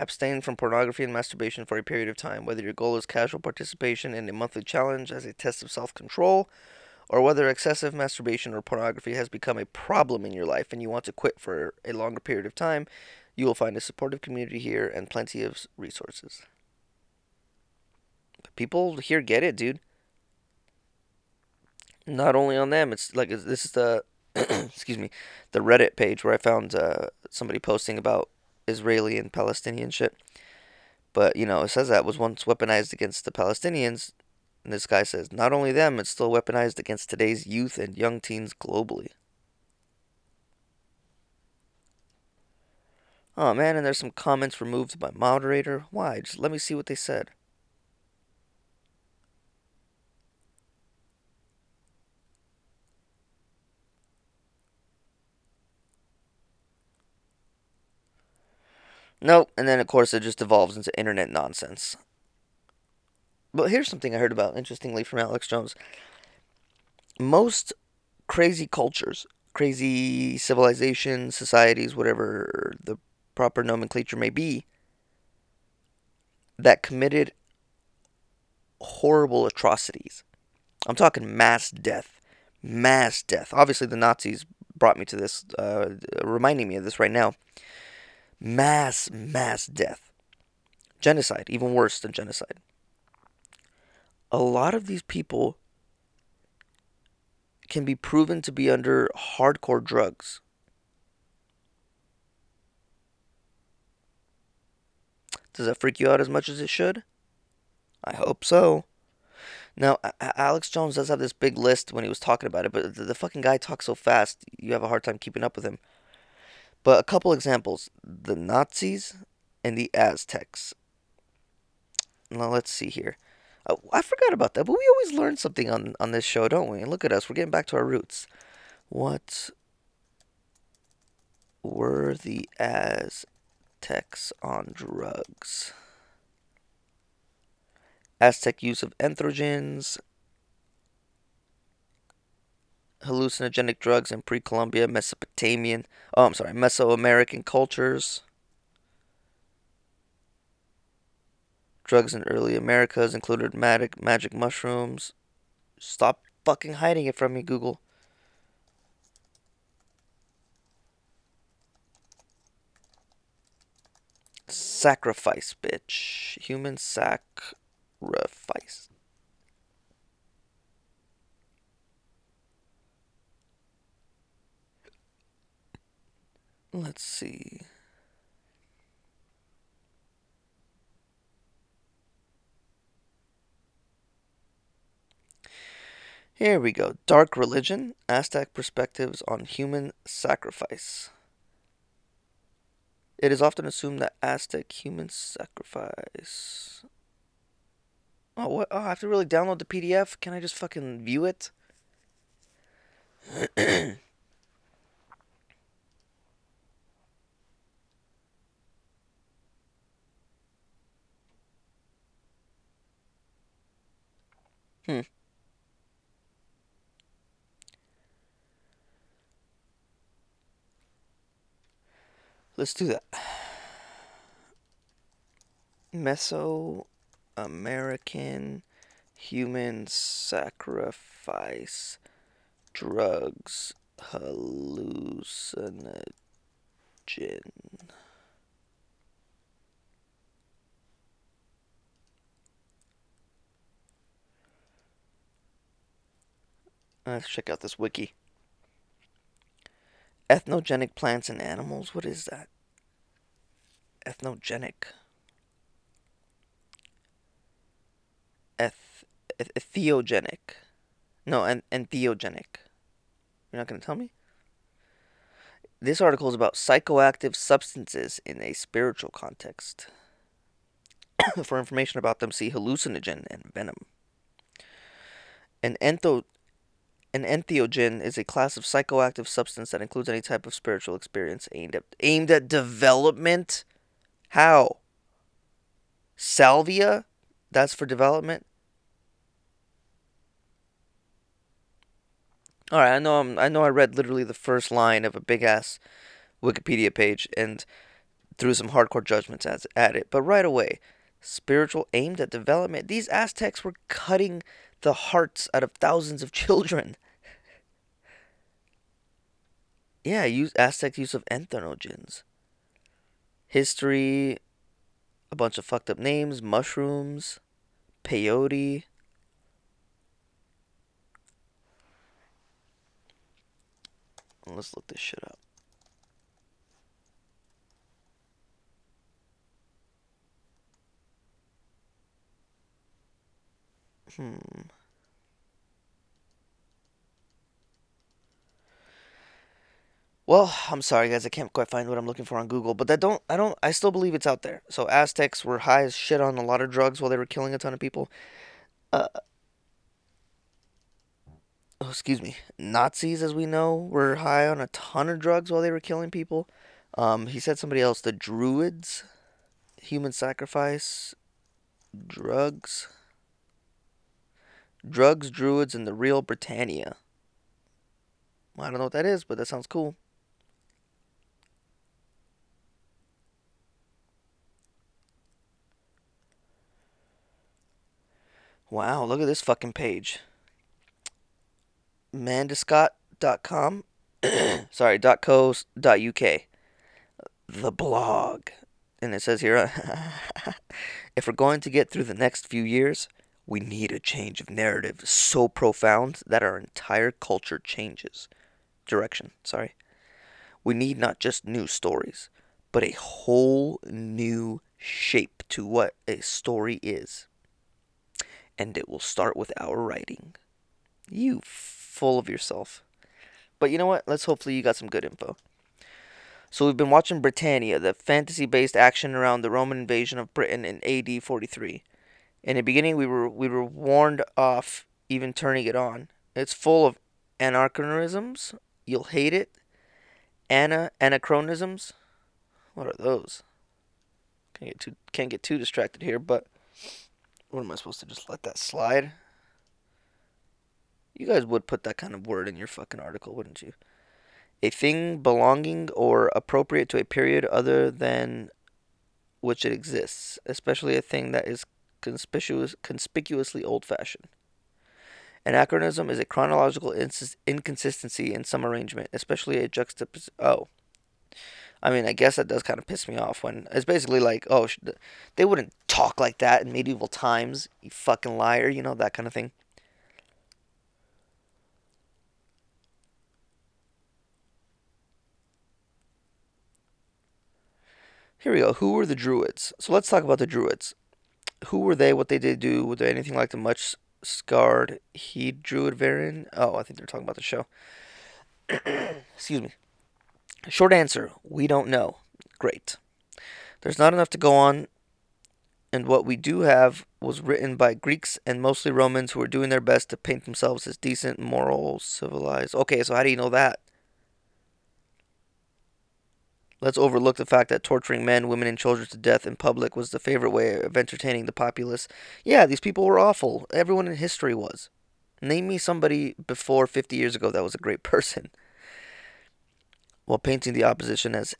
abstain from pornography and masturbation for a period of time, whether your goal is casual participation in a monthly challenge as a test of self control, or whether excessive masturbation or pornography has become a problem in your life and you want to quit for a longer period of time, you will find a supportive community here and plenty of resources. People here get it, dude. Not only on them, it's like this is the excuse me, the Reddit page where I found uh, somebody posting about Israeli and Palestinian shit. But you know, it says that was once weaponized against the Palestinians, and this guy says not only them, it's still weaponized against today's youth and young teens globally. Oh man, and there's some comments removed by moderator. Why? Just let me see what they said. Nope, and then of course it just devolves into internet nonsense. But here's something I heard about interestingly from Alex Jones. Most crazy cultures, crazy civilizations, societies, whatever the proper nomenclature may be, that committed horrible atrocities. I'm talking mass death. Mass death. Obviously, the Nazis brought me to this, uh, reminding me of this right now. Mass, mass death. Genocide, even worse than genocide. A lot of these people can be proven to be under hardcore drugs. Does that freak you out as much as it should? I hope so. Now, Alex Jones does have this big list when he was talking about it, but the, fucking guy talks so fast, you have a hard time keeping up with him. But a couple examples the Nazis and the Aztecs. Now, let's see here. Oh, I forgot about that, but we always learn something on, on this show, don't we? Look at us, we're getting back to our roots. What were the Aztecs on drugs? Aztec use of entheogens, hallucinogenic drugs in pre-Columbian, Mesopotamian, oh, I'm sorry, Mesoamerican cultures. Drugs in early Americas included magic, magic mushrooms. Stop fucking hiding it from me, Google. Sacrifice, bitch. Human sacrifice. Let's see. Here we go. Dark Religion Aztec Perspectives on Human Sacrifice. It is often assumed that Aztec human sacrifice. Oh, what? Oh, I have to really download the PDF? Can I just fucking view it? Hmm. Let's do that. Mesoamerican human sacrifice drugs hallucinogen. Let's check out this wiki. Ethnogenic plants and animals? What is that? Ethnogenic. Eth- eth- No, and entheogenic. You're not going to tell me? This article is about psychoactive substances in a spiritual context. For information about them, see hallucinogen and venom. An entho an entheogen is a class of psychoactive substance that includes any type of spiritual experience aimed at aimed at development. How? Salvia? That's for development. All right, I know I'm, I know I read literally the first line of a big ass Wikipedia page and threw some hardcore judgments at, at it, but right away, spiritual aimed at development. These Aztecs were cutting the hearts out of thousands of children. Yeah, use Aztec use of entheogens. History, a bunch of fucked up names, mushrooms, peyote. Let's look this shit up. Hmm. Well, I'm sorry guys, I can't quite find what I'm looking for on Google, but that don't I don't I still believe it's out there. So Aztecs were high as shit on a lot of drugs while they were killing a ton of people. Uh, oh, excuse me. Nazis, as we know, were high on a ton of drugs while they were killing people. Um, he said somebody else, the Druids, human sacrifice, drugs, drugs, Druids, and the real Britannia. I don't know what that is, but that sounds cool. Wow, look at this fucking page. Mandascott.com. Sorry, .co.uk. The blog. And it says here if we're going to get through the next few years, we need a change of narrative so profound that our entire culture changes. Direction, sorry. We need not just new stories, but a whole new shape to what a story is and it will start with our writing. You full of yourself. But you know what? Let's hopefully you got some good info. So we've been watching Britannia, the fantasy-based action around the Roman invasion of Britain in AD 43. In the beginning, we were we were warned off even turning it on. It's full of anachronisms. You'll hate it. Ana anachronisms. What are those? Can't get too can't get too distracted here, but what am I supposed to just let that slide? You guys would put that kind of word in your fucking article, wouldn't you? A thing belonging or appropriate to a period other than which it exists, especially a thing that is conspicuous, conspicuously old fashioned. Anachronism is a chronological inconsistency in some arrangement, especially a juxtaposition. Oh, I mean, I guess that does kind of piss me off when it's basically like, oh, they wouldn't talk like that in medieval times, you fucking liar, you know, that kind of thing. Here we go. Who were the Druids? So let's talk about the Druids. Who were they? What they did do? Were they anything like the much scarred he Druid Veran? Oh, I think they're talking about the show. Excuse me. Short answer we don't know. Great. There's not enough to go on, and what we do have was written by Greeks and mostly Romans who were doing their best to paint themselves as decent, moral, civilized. Okay, so how do you know that? Let's overlook the fact that torturing men, women, and children to death in public was the favorite way of entertaining the populace. Yeah, these people were awful. Everyone in history was. Name me somebody before 50 years ago that was a great person while painting the opposition as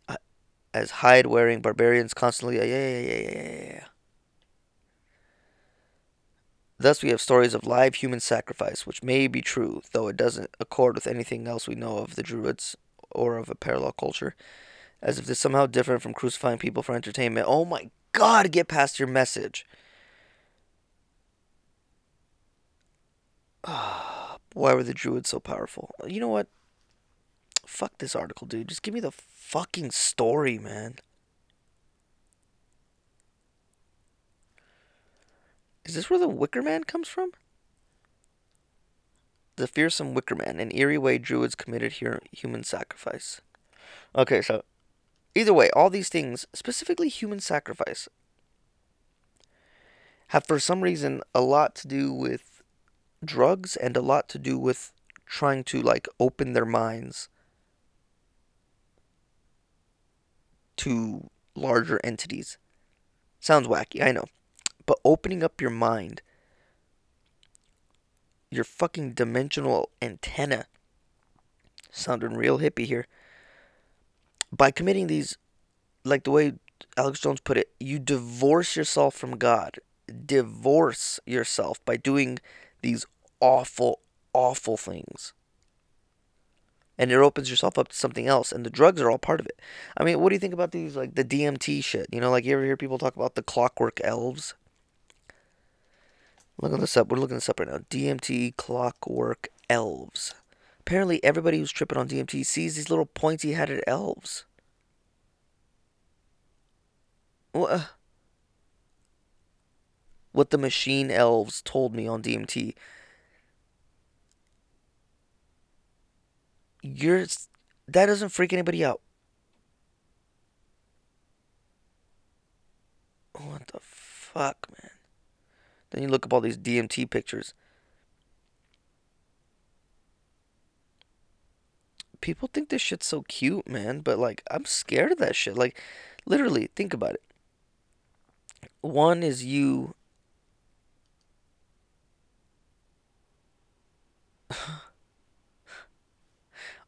as hide wearing barbarians constantly. Yeah, yeah, yeah, yeah, yeah. Thus, we have stories of live human sacrifice, which may be true, though it doesn't accord with anything else we know of the Druids or of a parallel culture, as if they're somehow different from crucifying people for entertainment. Oh my god, get past your message. Why were the druids so powerful? You know what? Fuck this article, dude. Just give me the fucking story, man. Is this where the Wicker Man comes from? The fearsome Wicker Man. an eerie way, druids committed human sacrifice. Okay, so either way, all these things, specifically human sacrifice, have for some reason a lot to do with drugs and a lot to do with trying to like open their minds to larger entities. Sounds wacky, I know. But opening up your mind, your fucking dimensional antenna, sounding real hippie here, by committing these, like the way Alex Jones put it, you divorce yourself from God. Divorce yourself by doing these awful, awful things. And it opens yourself up to something else, and the drugs are all part of it. I mean, what do you think about these, like the DMT shit? You know, like you ever hear people talk about the clockwork elves? Looking this up. We're looking this up right now. DMT clockwork elves. Apparently, everybody who's tripping on DMT sees these little pointy headed elves. What? Uh, what the machine elves told me on DMT. You're. That doesn't freak anybody out. What the fuck, man? Then you look up all these DMT pictures. People think this shit's so cute, man, but like I'm scared of that shit. Like literally, think about it. One is you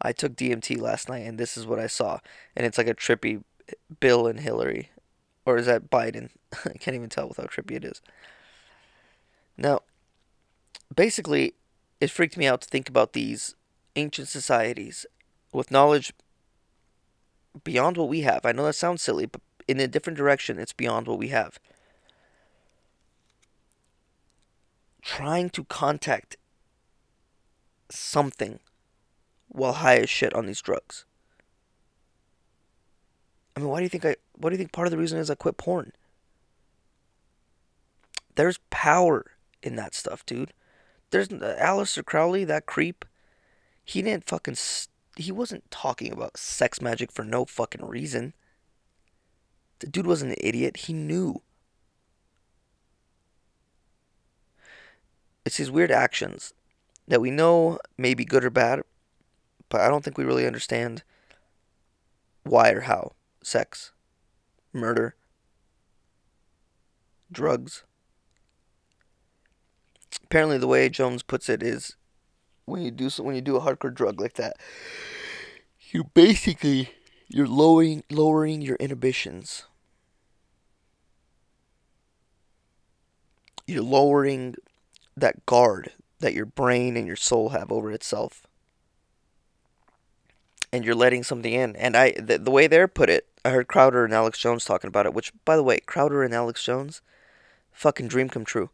I took DMT last night and this is what I saw. And it's like a trippy Bill and Hillary. Or is that Biden? I can't even tell with how trippy it is. Now, basically, it freaked me out to think about these ancient societies with knowledge beyond what we have. I know that sounds silly, but in a different direction, it's beyond what we have. Trying to contact something while high as shit on these drugs. I mean, why do you think I? What do you think part of the reason is I quit porn? There's power in that stuff, dude. There's uh, Aleister Crowley, that creep. He didn't fucking. He wasn't talking about sex magic for no fucking reason. The dude wasn't an idiot. He knew. It's his weird actions that we know may be good or bad, but I don't think we really understand why or how. Sex, murder, drugs apparently the way Jones puts it is when you do when you do a hardcore drug like that, you basically you're lowering lowering your inhibitions. You're lowering that guard that your brain and your soul have over itself. And you're letting something in. And I the, the way they're put it, I heard Crowder and Alex Jones talking about it, which by the way, Crowder and Alex Jones, fucking dream come true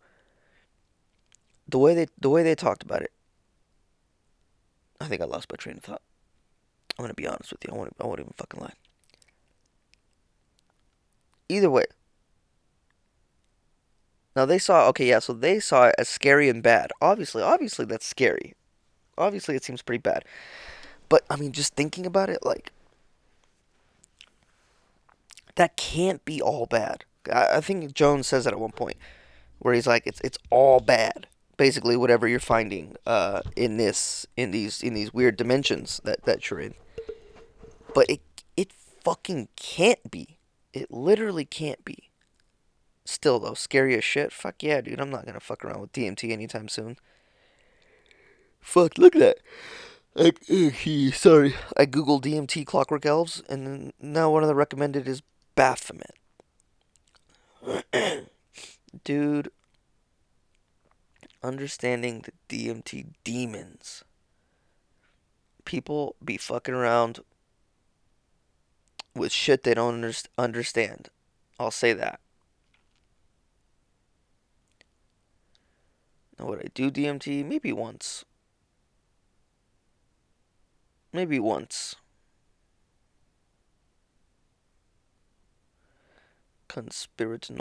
the way they the way they talked about it, I think I lost my train of thought. I'm gonna be honest with you. I won't I won't even fucking lie. Either way. Now they saw okay, yeah, so they saw it as scary and bad. Obviously, obviously that's scary. Obviously it seems pretty bad. But I mean just thinking about it, like that can't be all bad. I, I think Jones says that at one point. Where he's like, it's it's all bad basically whatever you're finding uh, in this in these in these weird dimensions that that you're in. But it it fucking can't be. It literally can't be. Still though, scary as shit. Fuck yeah, dude. I'm not gonna fuck around with DMT anytime soon. Fuck, look at that. Like, uh, sorry, I googled DMT Clockwork Elves, and now one of the recommended is Baphomet. Dude, understanding the DMT demons. People be fucking around with shit they don't understand. I'll say that. Now, would I do DMT? Maybe once. Maybe once. Conspiracy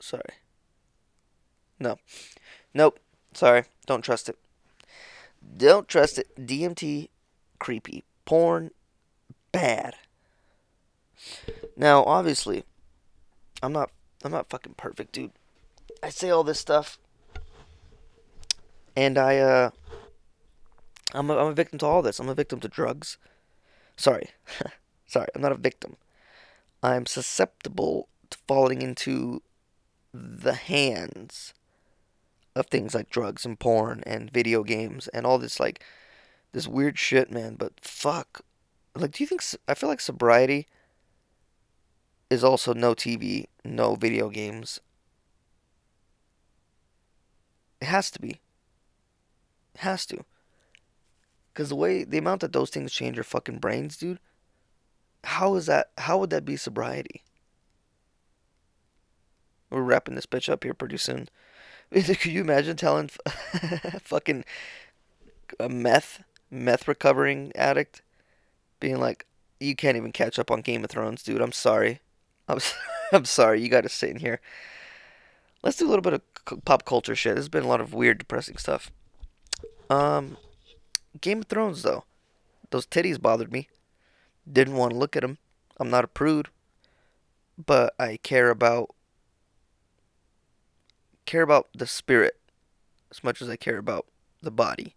Sorry. No. Nope. Sorry. Don't trust it. Don't trust it. DMT, creepy. Porn, bad. Now, obviously, I'm not I'm not fucking perfect, dude. I say all this stuff and I uh I'm a, I'm a victim to all this. I'm a victim to drugs. Sorry. Sorry, I'm not a victim. I'm susceptible to falling into the hands of things like drugs and porn and video games and all this like this weird shit, man. But fuck, like, do you think I feel like sobriety is also no TV, no video games? It has to be. It has to. Cause the way the amount that those things change your fucking brains, dude. How is that? How would that be sobriety? We're wrapping this bitch up here pretty soon. Could you imagine telling fucking a meth meth recovering addict being like, "You can't even catch up on Game of Thrones, dude. I'm sorry. I'm I'm sorry. You got to sit in here." Let's do a little bit of pop culture shit. There's been a lot of weird, depressing stuff. Um, Game of Thrones though, those titties bothered me. Didn't want to look at them. I'm not a prude, but I care about care about the spirit as much as I care about the body.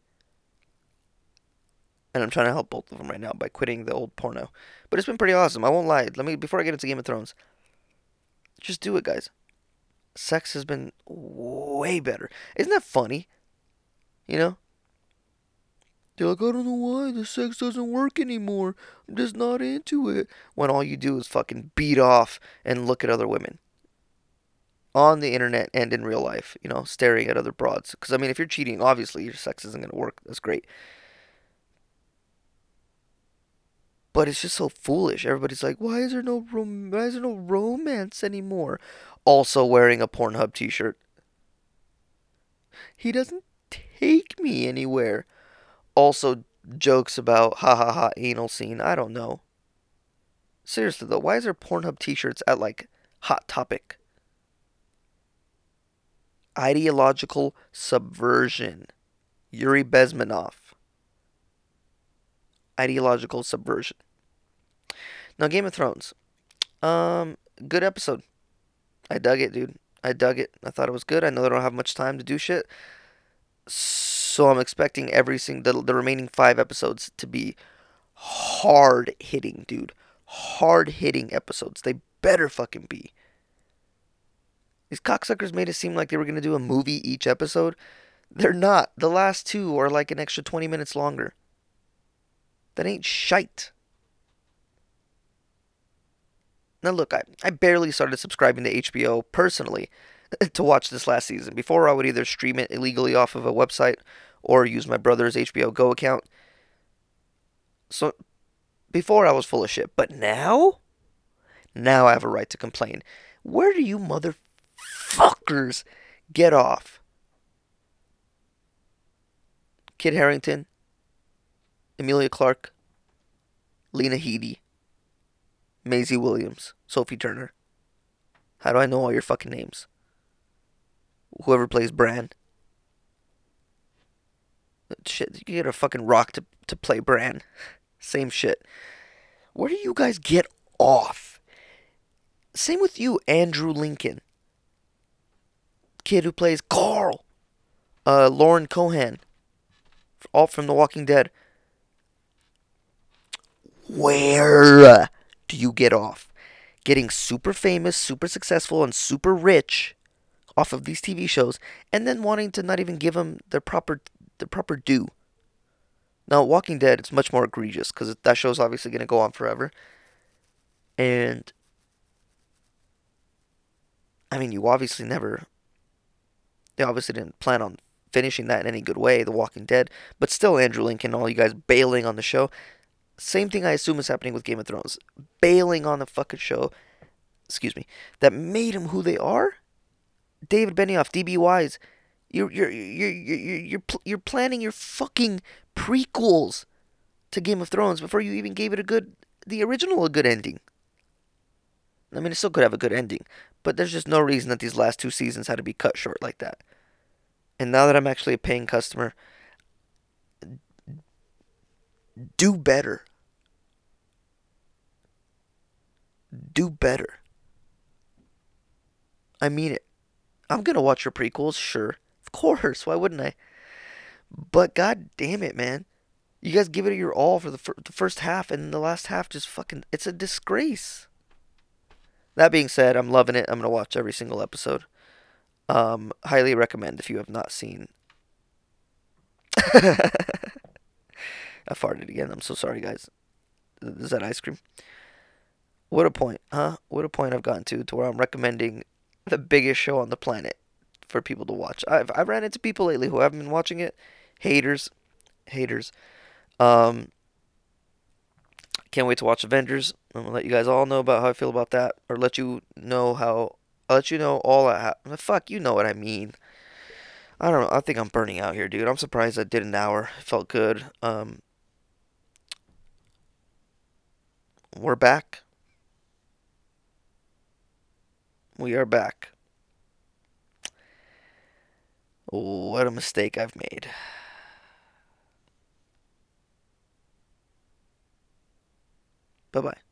And I'm trying to help both of them right now by quitting the old porno. But it's been pretty awesome. I won't lie. Let me before I get into Game of Thrones. Just do it, guys. Sex has been way better. Isn't that funny? You know? They're like, I don't know why the sex doesn't work anymore. I'm just not into it. When all you do is fucking beat off and look at other women on the internet and in real life, you know, staring at other broads. Because, I mean, if you're cheating, obviously your sex isn't going to work. That's great. But it's just so foolish. Everybody's like, why is there no rom- why is there no romance anymore? Also wearing a Pornhub t-shirt. He doesn't take me anywhere. Also jokes about ha ha ha anal scene. I don't know. Seriously though, why is there Pornhub t-shirts at like Hot Topic? Ideological subversion. Yuri Bezmenov. Ideological subversion. Now, Game of Thrones. Um, good episode. I dug it, dude. I dug it. I thought it was good. I know they don't have much time to do shit. So I'm expecting every single the, the remaining five episodes to be hard hitting, dude. Hard hitting episodes. They better fucking be. These cocksuckers made it seem like they were going to do a movie each episode. They're not. The last two are like an extra 20 minutes longer. That ain't shite. Now, look, I, I barely started subscribing to HBO personally to watch this last season. Before, I would either stream it illegally off of a website or use my brother's HBO Go account. So, before I was full of shit. But now? Now I have a right to complain. Where do you mother fuckers get off. Kit Harington, Emilia Clarke, Lena Headey, Maisie Williams, Sophie Turner. How do I know all your fucking names? Whoever plays Bran. Shit, you get a fucking rock to, to play Bran. Same shit. Where do you guys get off? Same with you, Andrew Lincoln kid who plays Carl, uh, Lauren Cohan, all from The Walking Dead. Where do you get off? Getting super famous, super successful, and super rich off of these TV shows, and then wanting to not even give them their proper their proper due. Now, Walking Dead, it's much more egregious because that show's obviously going to go on forever. And I mean, you obviously never they obviously didn't plan on finishing that in any good way, The Walking Dead, but still Andrew Lincoln, all you guys bailing on the show. Same thing I assume is happening with Game of Thrones. Bailing on the fucking show, excuse me, that made them who they are. David Benioff, DB Weiss, You're you're you're you're you're you're, you're planning your fucking prequels to Game of Thrones before you even gave it a good the original a good ending. I mean, it still could have a good ending, but there's just no reason that these last two seasons had to be cut short like that. And now that I'm actually a paying customer, do better. Do better. I mean it. I'm gonna watch your prequels, sure. Of course, why wouldn't I? But god damn it, man. You guys give it your all for the, fir- the first half, and the last half just fucking. It's a disgrace. That being said, I'm loving it. I'm gonna watch every single episode. Um, highly recommend if you have not seen. I farted again. I'm so sorry, guys. Is that ice cream? What a point, huh? What a point I've gotten to to where I'm recommending the biggest show on the planet for people to watch. I've I've ran into people lately who haven't been watching it. Haters, haters. Um, can't wait to watch Avengers. I'm gonna let you guys all know about how I feel about that, or let you know how. I'll let you know all have. Fuck, you know what I mean. I don't know. I think I'm burning out here, dude. I'm surprised I did an hour. It felt good. Um, we're back. We are back. What a mistake I've made. Bye bye.